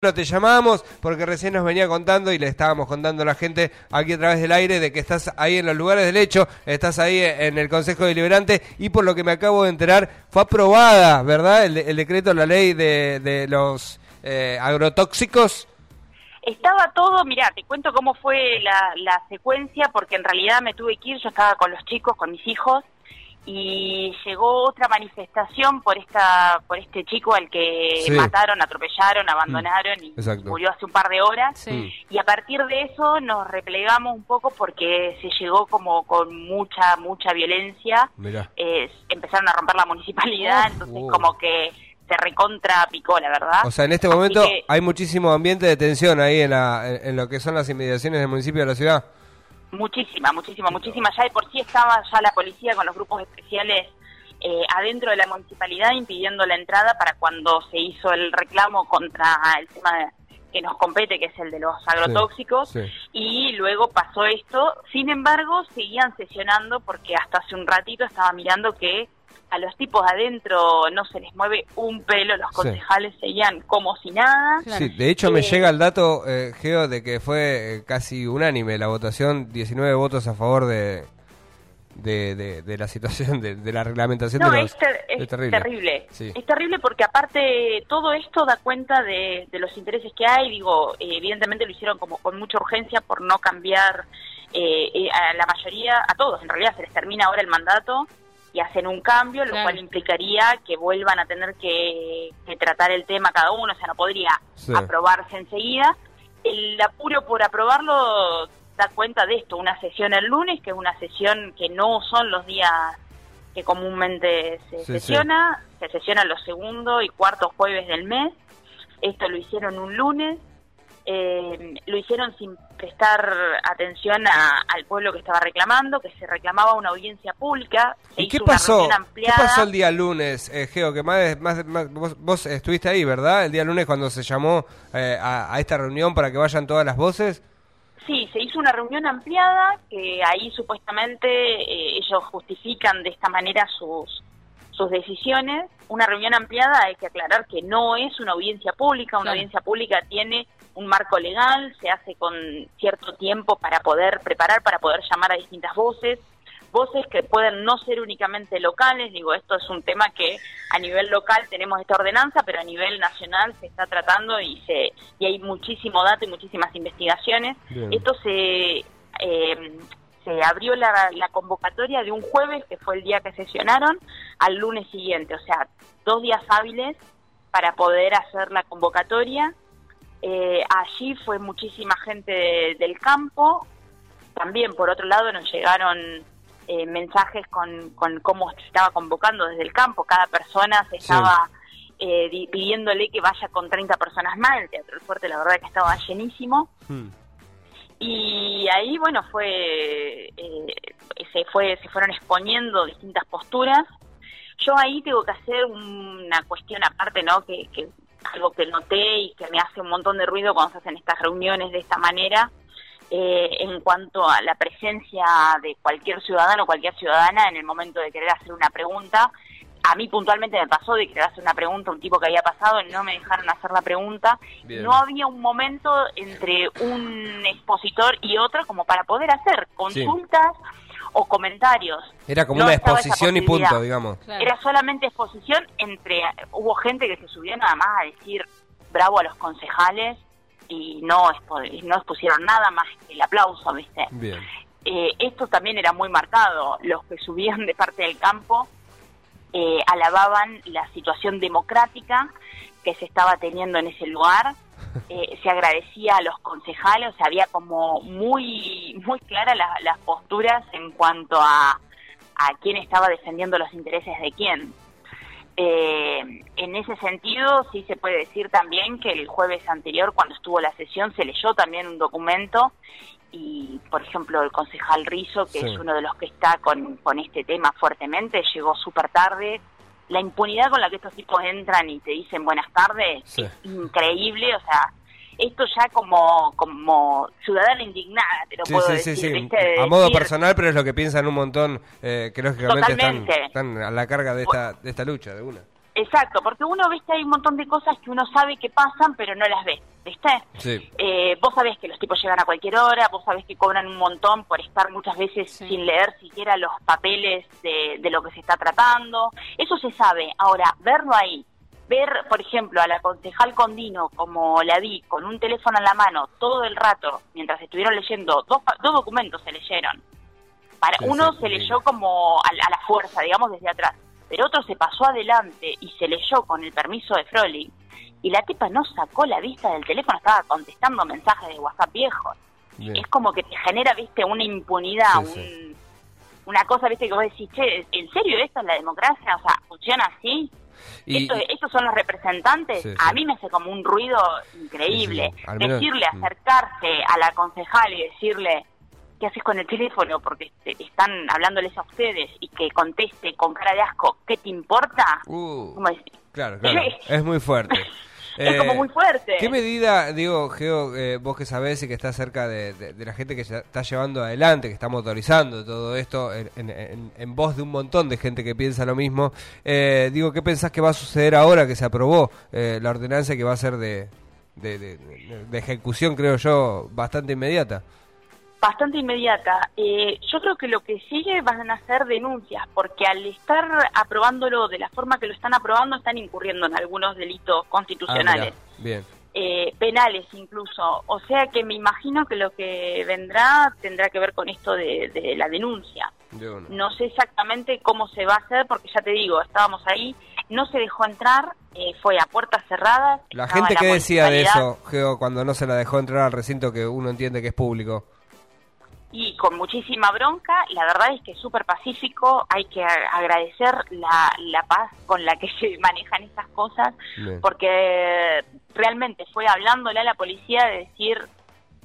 te llamamos porque recién nos venía contando y le estábamos contando a la gente aquí a través del aire de que estás ahí en los lugares del hecho, estás ahí en el Consejo Deliberante y por lo que me acabo de enterar fue aprobada, ¿verdad? El, decreto, la ley de, los eh, agrotóxicos. Estaba todo, mira, te cuento cómo fue la secuencia porque en realidad me tuve que ir, yo estaba con los chicos, con mis hijos y llegó otra manifestación por esta por este chico al que mataron, atropellaron, mm. abandonaron y murió hace un par de horas. Y a partir de eso nos replegamos un poco porque se llegó como con mucha mucha violencia. Empezaron a romper la municipalidad entonces como que se recontra picó la verdad. O sea en este momento hay muchísimo ambiente de tensión ahí en, la, en lo que son las inmediaciones del municipio de la ciudad Muchísima, muchísima, muchísima. Ya de por sí estaba ya la policía con los grupos especiales eh, adentro de la municipalidad impidiendo la entrada para cuando se hizo el reclamo contra el tema que nos compete, que es el de los agrotóxicos, y luego pasó esto. Sin embargo, seguían sesionando porque hasta hace un ratito estaba mirando que a los tipos adentro no se les mueve un pelo, los concejales seguían como si nada. Sí, de hecho me eh, llega el dato, eh, Geo, de que fue eh, casi unánime la votación, 19 votos a favor de, de, la situación, de, la reglamentación de los... es, es, terrible. Es terrible porque aparte todo esto da cuenta de, los intereses que hay, digo, evidentemente lo hicieron como con mucha urgencia por no cambiar a la mayoría, a todos. En realidad se les termina ahora el mandato y hacen un cambio, lo cual implicaría que vuelvan a tener que, tratar el tema cada uno, o sea, no podría aprobarse enseguida. El apuro por aprobarlo da cuenta de esto, una sesión el lunes, que es una sesión que no son los días que comúnmente se sesiona, se sesiona los segundo y cuarto jueves del mes, esto lo hicieron un lunes, eh, lo hicieron sin prestar atención al pueblo que estaba reclamando, que se reclamaba una audiencia pública. ¿Y qué pasó? ¿Qué pasó el día lunes, eh, Geo? Que más, más, vos, estuviste ahí, ¿verdad? El día lunes cuando se llamó eh, a, esta reunión para que vayan todas las voces. Sí, se hizo una reunión ampliada que ahí supuestamente eh, ellos justifican de esta manera sus sus decisiones. Una reunión ampliada hay que aclarar que no es una audiencia pública, una audiencia pública tiene un marco legal, se hace con cierto tiempo para poder preparar, para poder llamar a distintas voces, voces que pueden no ser únicamente locales, digo, esto es un tema que a nivel local tenemos esta ordenanza, pero a nivel nacional se está tratando y se y hay muchísimo dato y muchísimas investigaciones. Esto se eh, se abrió la, la, convocatoria de un jueves, que fue el día que sesionaron, al lunes siguiente, o sea, dos días hábiles para poder hacer la convocatoria eh, allí fue muchísima gente del campo. También, por otro lado, nos llegaron eh, mensajes con, con cómo se estaba convocando desde el campo. Cada persona se estaba eh, pidiéndole que vaya con 30 personas más. El Teatro del Fuerte, la verdad, que estaba llenísimo. Hmm. Y ahí, bueno, fue, se fue, se fueron exponiendo distintas posturas. Yo ahí tengo que hacer una cuestión aparte, ¿no? Que, que algo que noté y que me hace un montón de ruido cuando se hacen estas reuniones de esta manera, eh, en cuanto a la presencia de cualquier ciudadano o cualquier ciudadana en el momento de querer hacer una pregunta. A mí puntualmente me pasó de querer hacer una pregunta, un tipo que había pasado, no me dejaron hacer la pregunta. No había un momento entre un expositor y otro como para poder hacer consultas o comentarios. Era como una exposición y punto, digamos. Era solamente exposición entre... Hubo gente que se subió nada más a decir bravo a los concejales y no, no expusieron nada más que el aplauso, ¿viste? Bien. Eh, esto también era muy marcado. Los que subían de parte del campo eh, alababan la situación democrática que se estaba teniendo en ese lugar eh, se agradecía a los concejales, o sea, había como muy, muy claras las posturas en cuanto a, a quién estaba defendiendo los intereses de quién. Eh, en ese sentido, sí se puede decir también que el jueves anterior, cuando estuvo la sesión, se leyó también un documento y, por ejemplo, el concejal Rizo, que es uno de los que está con, con este tema fuertemente, llegó súper tarde, la impunidad con la que estos tipos entran y te dicen buenas tardes es increíble, o sea, esto ya como como ciudadana indignada, te lo puedo decir. A modo personal, pero es lo que piensan un montón, eh, que lógicamente están, están, a la carga de esta, de esta lucha, de una. Exacto, porque uno ve que hay un montón de cosas que uno sabe que pasan, pero no las ve, ¿viste? Sí. Eh, vos sabés que los tipos llegan a cualquier hora, vos sabés que cobran un montón por estar muchas veces Sí. sin leer siquiera los papeles de, de lo que se está tratando. Eso se sabe. Ahora, verlo ahí, ver, por ejemplo, a la concejal Condino, como la vi, con un teléfono en la mano todo el rato, mientras estuvieron leyendo, dos, pa- dos documentos se leyeron. Para, Sí, uno sí, se sí. leyó como a, la- a la fuerza, digamos, desde atrás, pero otro se pasó adelante y se leyó con el permiso de Frolic. Y la tipa no sacó la vista del teléfono, estaba contestando mensajes de WhatsApp viejos. Bien. Es como que te genera, viste, una impunidad, Sí, un- sí. una cosa, viste, que vos decís, che, ¿en serio esto es la democracia? O sea, ¿funciona así? Y- Esto- ¿Estos son los representantes? Sí, A mí me hace como un ruido increíble. Menos- Decirle, mm. acercarse a la concejal y decirle, ¿qué haces con el teléfono? Porque están hablándoles a ustedes y que conteste con cara de asco, ¿qué te importa? Uh, Como decir, claro, claro. es muy fuerte. es como Eh, muy fuerte. ¿Qué medida, digo, Geo, eh, vos que sabés y que estás cerca de, de- de la gente que está llevando adelante, que está motorizando todo esto en, en- voz de un montón de gente que piensa lo mismo, eh, digo, ¿qué pensás que va a suceder ahora que se aprobó eh, la ordenanza que va a ser de- de ejecución, creo yo, bastante inmediata? Bastante inmediata. Eh, yo creo que lo que sigue van a ser denuncias, porque al estar aprobándolo de la forma que lo están aprobando, están incurriendo en algunos delitos Ah, constitucionales, mirá, bien. eh, penales incluso. O sea que me imagino que lo que vendrá tendrá que ver con esto de, de la denuncia. de una. No sé exactamente cómo se va a hacer, porque ya te digo, estábamos ahí, no se dejó entrar, eh, fue a puertas cerradas. La gente que decía de eso, Geo, cuando no se la dejó entrar al recinto que uno entiende que es público. Y con muchísima bronca. La verdad es que es súper pacífico. Hay que agradecer la, la paz con la que se manejan estas cosas, Bien. porque realmente fue hablándole a la policía de decir.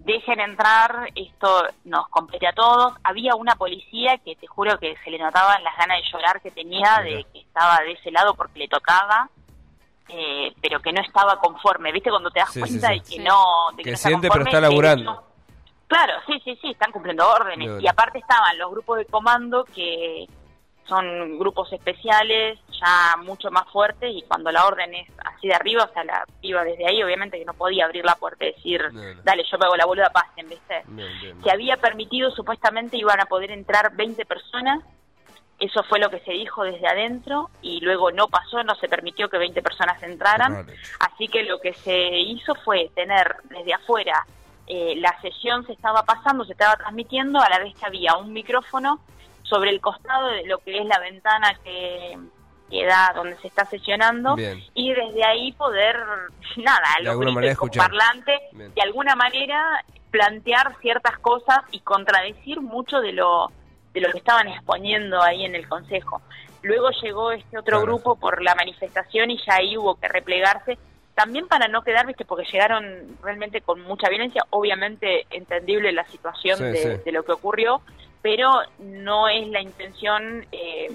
Dejen entrar, esto nos compete a todos. Había una policía que te juro que se le notaban las ganas de llorar que tenía, de que estaba de ese lado porque le tocaba, eh, pero que no estaba conforme. ¿Viste cuando te das Sí, cuenta sí. de que no, de que Que no está siente, pero está laburando. Claro, sí, sí, sí, están cumpliendo órdenes. Y aparte estaban los grupos de comando que son grupos especiales, ya mucho más fuertes, y cuando la orden es así de arriba, o sea, la iba desde ahí, obviamente que no podía abrir la puerta y decir, dale, yo me hago la boluda, pasen, ¿viste? Bien, bien, Se había permitido, supuestamente iban a poder entrar 20 personas, eso fue lo que se dijo desde adentro, y luego no pasó, no se permitió que 20 personas entraran. Así que lo que se hizo fue tener desde afuera eh, la sesión se estaba pasando, se estaba transmitiendo, a la vez que había un micrófono sobre el costado de lo que es la ventana que, que da donde se está sesionando Bien. y desde ahí poder, nada, De alguna manera con parlante, Bien. de alguna manera plantear ciertas cosas y contradecir mucho de lo de lo que estaban exponiendo ahí en el consejo. Luego llegó este otro Claro. grupo por la manifestación y ya ahí hubo que replegarse, también para no quedar, viste, porque llegaron realmente con mucha violencia, obviamente entendible la situación Sí, de, sí. de lo que ocurrió, pero no es la intención eh,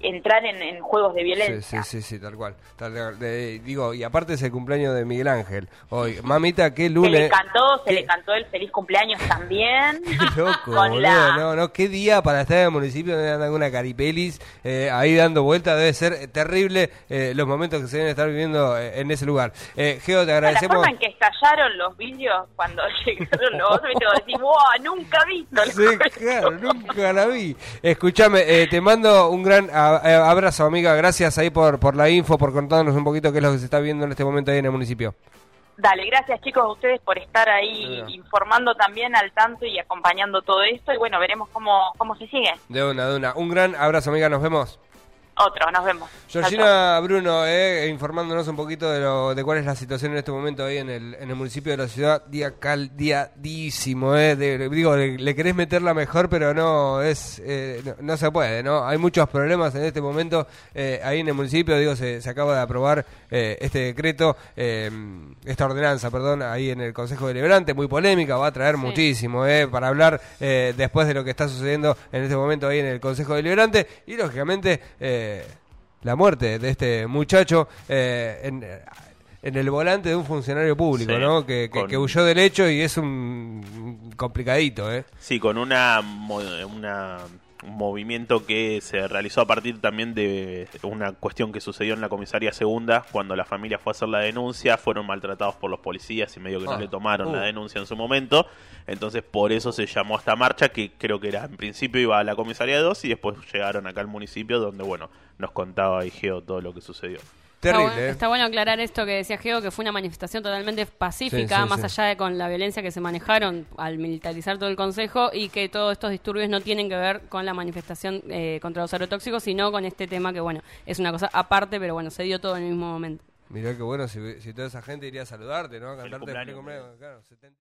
entrar en, en juegos de Sí, violencia. sí, sí, sí, tal cual. Tal cual. De- digo, y aparte es el cumpleaños de Miguel Ángel. Hoy, mamita, qué Se le lunes. cantó, se le cantó el feliz cumpleaños también. Qué loco, boludo. la- No, no, qué día para estar en el municipio donde andan una caripelis eh, ahí dando vueltas. Debe ser eh, terrible eh, los momentos que se deben estar viviendo eh, en ese lugar. Eh, Geo, te La agradecemos. forma en que estallaron los vidrios cuando llegaron los otros, vos decís, wow, nunca visto. Sí, claro, nunca la vi. Escúchame, eh, te mando un gran a- eh, abrazo, amiga. Gracias ahí por, por la info, por contarnos un poquito qué es lo que se está viendo en este momento ahí en el municipio. Dale, gracias chicos a ustedes por estar ahí informando también al tanto y acompañando todo esto. Y bueno, veremos cómo, cómo se sigue. De una, de una. Un gran abrazo, amiga. Nos vemos. Otro, nos vemos. Georgina Bruno, eh, informándonos un poquito de, lo, de cuál es la situación en este momento ahí en el, en el municipio de la ciudad, día caldiadísimo, eh, de- digo, le, le querés meterla mejor, pero no es eh, no, no se puede, ¿no? Hay muchos problemas en este momento eh, ahí en el municipio, digo, se, se acaba de aprobar eh, este decreto, eh, esta ordenanza, perdón, ahí en el Consejo Deliberante, muy polémica, va a traer Sí. muchísimo, eh, para hablar eh, después de lo que está sucediendo en este momento ahí en el Consejo Deliberante y lógicamente eh, la muerte de este muchacho eh, en, en el volante de un funcionario público, Sí, ¿no? Que, que- con- que huyó del hecho y es un complicadito, ¿eh? Sí, con una, una un movimiento que se realizó a partir también de una cuestión que sucedió en la comisaría segunda, cuando la familia fue a hacer la denuncia, fueron maltratados por los policías y medio que no Ah, le tomaron la uh. denuncia en su momento, entonces por eso se llamó esta marcha, que creo que era en principio iba a la comisaría 2 y después llegaron acá al municipio donde, bueno, nos contaba Igeo todo lo que sucedió. Está Terrible, bueno, ¿eh? está bueno aclarar esto que decía Geo, que fue una manifestación totalmente pacífica, Sí, sí, más sí. allá de con la violencia que se manejaron al militarizar todo el Consejo y que todos estos disturbios no tienen que ver con la manifestación eh, contra los agrotóxicos, sino con este tema que, bueno, es una cosa aparte, pero bueno, se dio todo en el mismo momento. Mirá qué bueno si, si toda esa gente iría a saludarte, ¿no? A cantarte cumpleaños. feliz cumpleaños, claro, 70.